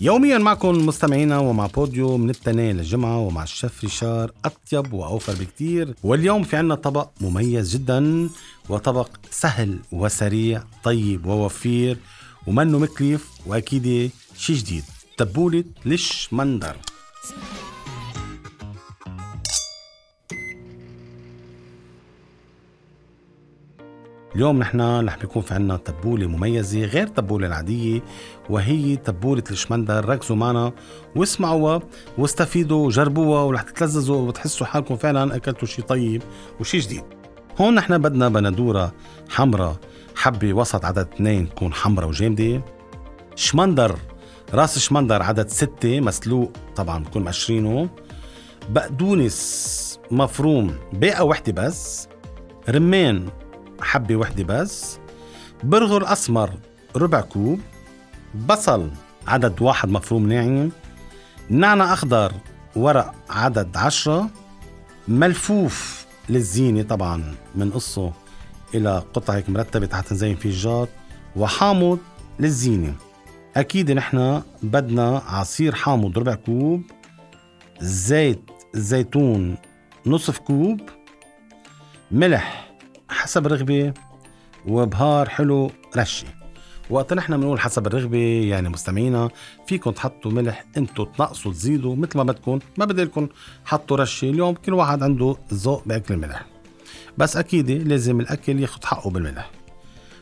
يوميا معكم مستمعينا ومع بوديو من التنين للجمعة ومع الشيف ريشار أطيب وأوفر بكتير. واليوم في عنا طبق مميز جدا وطبق سهل وسريع طيب ووفير ومنه مكلف وأكيد شي جديد تبولة الشمندر اليوم نحن رح بيكون في عنا تبولة مميزة غير التبولة العادية وهي تبولة الشمندر. ركزوا معنا واسمعوها واستفيدوا وجربوها ورح تتلذذوا وتحسوا حالكم فعلا أكلتوا شيء طيب وشيء جديد. هون نحن بدنا بندورة حمراء. حبة وسط عدد اثنين تكون حمراء وجامدة. شمندر راس شمندر عدد ستة مسلوق طبعا بكون مقشرينه بقدونس مفروم بيقة وحدة بس. رمان حبة وحدة بس. برغل أسمر ربع كوب. بصل عدد واحد مفروم ناعم. نعنع أخضر ورق عدد عشرة. ملفوف للزينة طبعا قصه إلى قطع هيك مرتبة حتى نزين فيه الجار وحامض للزينة. أكيد نحن بدنا عصير حامض ربع كوب. زيت زيتون نصف كوب. ملح حسب رغبة وبهار حلو رشة وقت نحن بنقول حسب الرغبة يعني مستمعينا فيكم تحطوا ملح انتو تنقصوا تزيدوا مثل ما بدكم. ما بدي لكم حطوا رشة اليوم كل واحد عنده ذوق بأكل الملح بس أكيد لازم الأكل ياخد حقه بالملح.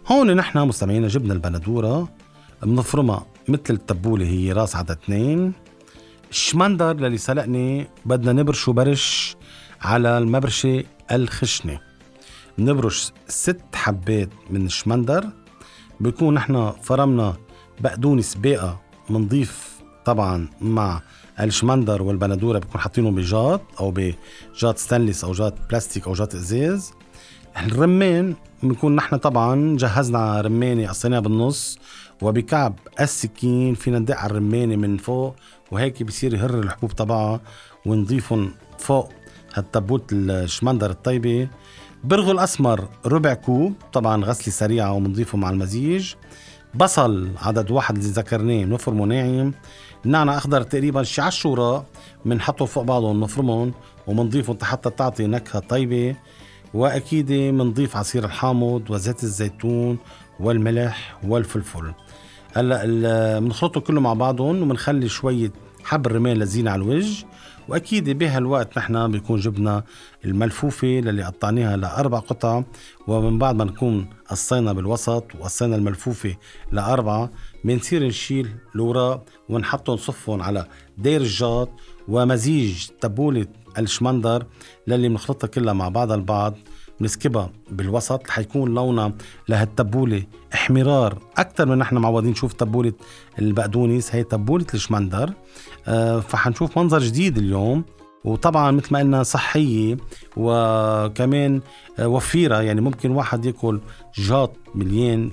هون نحن مستمعينا جبنا البندورة بنفرمها مثل التبولة هي راس عدد اثنين. الشمندر اللي سلقناه بدنا نبرشه برش على المبرشة الخشنة. بنبرش ست حبات من الشمندر بيكون نحن فرمنا بقدونس باقة بنضيف طبعا مع الشمندر والبندورة بكون حاطينهم بجاط أو بجاط ستانلس أو جاط بلاستيك أو جاط إزاز. الرمان بنكون نحن طبعا جهزنا رمانة قصيناها بالنص وبكعب السكين فينا ندق على الرمانة من فوق وهيك بصير يهر الحبوب تبعها ونضيفهم فوق هالتبوت الشمندر الطيبة. برغل أسمر ربع كوب طبعا غسلة سريعة وبنضيفه مع المزيج. بصل عدد واحد اللي ذكرناه بنفرمه ناعم نعنع أخضر تقريبا شي 10 وراء بنحطهم فوق بعضهم بنفرمهم وبنضيفهم حتى تعطي نكهة طيبة. وأكيد بنضيف عصير الحامض وزيت الزيتون والملح والفلفل. هلأ بنخلطه كله مع بعضهم وبنخلي شوية حب الرمان لزينة على الوجه. وأكيد بهالوقت نحن بيكون جبنا الملفوفة اللي قطعناها لأربع قطع ومن بعد ما نكون قصينا بالوسط وقصينا الملفوفة لأربعة بنصير نشيل الوراق ونحطهم نصفهم على دير الجاط ومزيج تبولة الشمندر للي بنخلطها كلها مع بعضها البعض. بنسكبها بالوسط حيكون لونها لهالتبوله احمرار. أكثر من نحن معودين نشوف تبولة البقدونس هي تبولة الشمندر. آه فحنشوف منظر جديد اليوم. وطبعا مثل ما قلنا صحية وكمان آه، وفيرة يعني ممكن واحد يأكل جاط مليان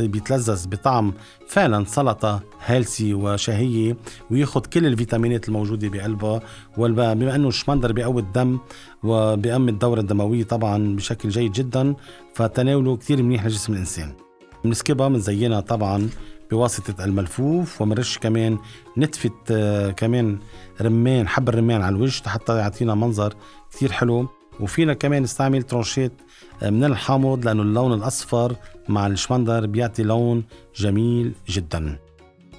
بيتلذذ بطعم فعلا سلطة هيلسي وشهية وياخد كل الفيتامينات الموجودة بقلبها بما إنه الشمندر بيقوي الدم وبيأمن الدورة الدموية طبعا بشكل جيد جدا فتناوله كتير منيح لجسم الإنسان. بنسكبها بنزينها طبعا بواسطة الملفوف ومنرش كمان نتفة آه، كمان رمان حب الرمان على الوجه حتى يعطينا منظر كتير حلو. وفينا كمان نستعمل ترونشات آه، من الحامض لأنه اللون الأصفر مع الشمندر بيعطي لون جميل جدا.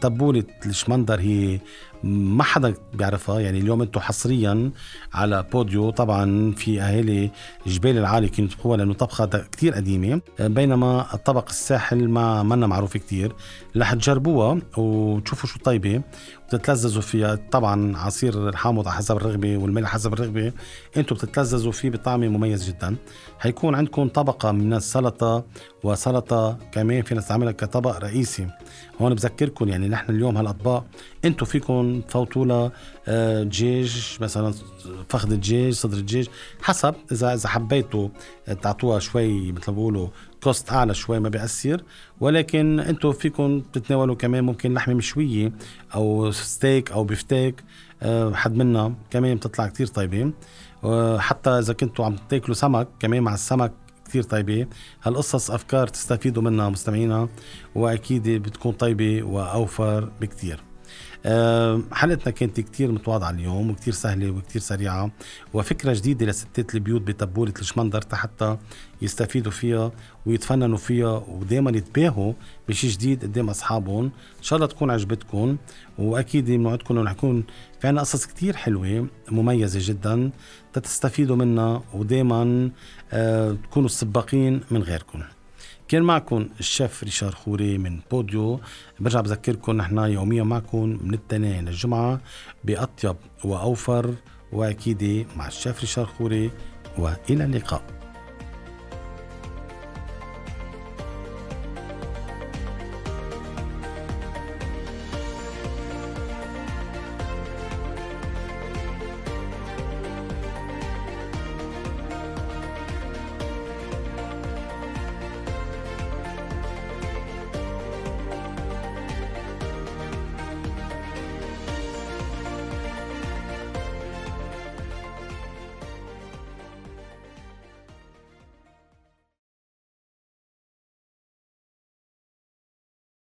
تبولة الشمندر هي ما حدا بيعرفها. يعني اليوم أنتم حصريا على بوديو طبعا في أهالي جبال العالي كانوا يطبخوها لأنه طبخة كتير قديمة. بينما الطبق الساحل ما منا معروف كتير. رح تجربوها وتشوفوا شو طيبة بتتلذذوا فيها. طبعا عصير الحامض حسب الرغبة والملح حسب الرغبة. أنتم بتتلذذوا فيه بطعم مميز جدا. حيكون عندكم طبقة من السلطة وسلطة كمان فينا نستعملها كطبق رئيسي. هون بذكركم يعني نحن اليوم هالأطباق. أنتم فيكم تفوتوا لها آه، دجاج مثلا فخذ الدجاج صدر الدجاج حسب إذا إذا حبيتوا تعطوها شوي مثل ما بيقولوا cost أعلى شوي ما بيأثر. ولكن أنتم فيكم تتناولوا كمان ممكن لحمة مشوية أو ستيك أو بفتيك آه، حد منا كمان بتطلع كتير طيبة. حتى إذا كنتوا عم تاكلوا سمك كمان مع السمك كتير طيبة. هالقصص أفكار تستفيدوا منها مستمعينا وأكيد بتكون طيبة وأوفر بكتير. حلقتنا كانت كتير متواضعة اليوم وكتير سهلة وكتير سريعة وفكرة جديدة لستات البيوت بتبولة الشمندر حتى يستفيدوا فيها ويتفننوا فيها ودائما يتباهوا بشي جديد قدام أصحابهم. إن شاء الله تكون عجبتكم وأكيد بنوعدكم إنه حيكون في عنا قصص كتير حلوة مميزة جدا تستفيدوا منها ودائما أه تكونوا السباقين من غيركم. كان معكم الشيف ريشار خوري من بوديو. برجع بذكركم نحن يوميا معكم من الاثنين للجمعة بأطيب وأوفر وأكيد مع الشيف ريشار خوري وإلى اللقاء.